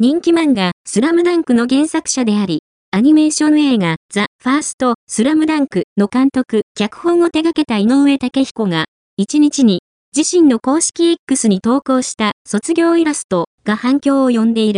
人気漫画、スラムダンクの原作者であり、アニメーション映画、ザ・ファースト、スラムダンクの監督、脚本を手掛けた井上武彦が、1日に自身の公式 X に投稿した卒業イラストが反響を呼んでいる。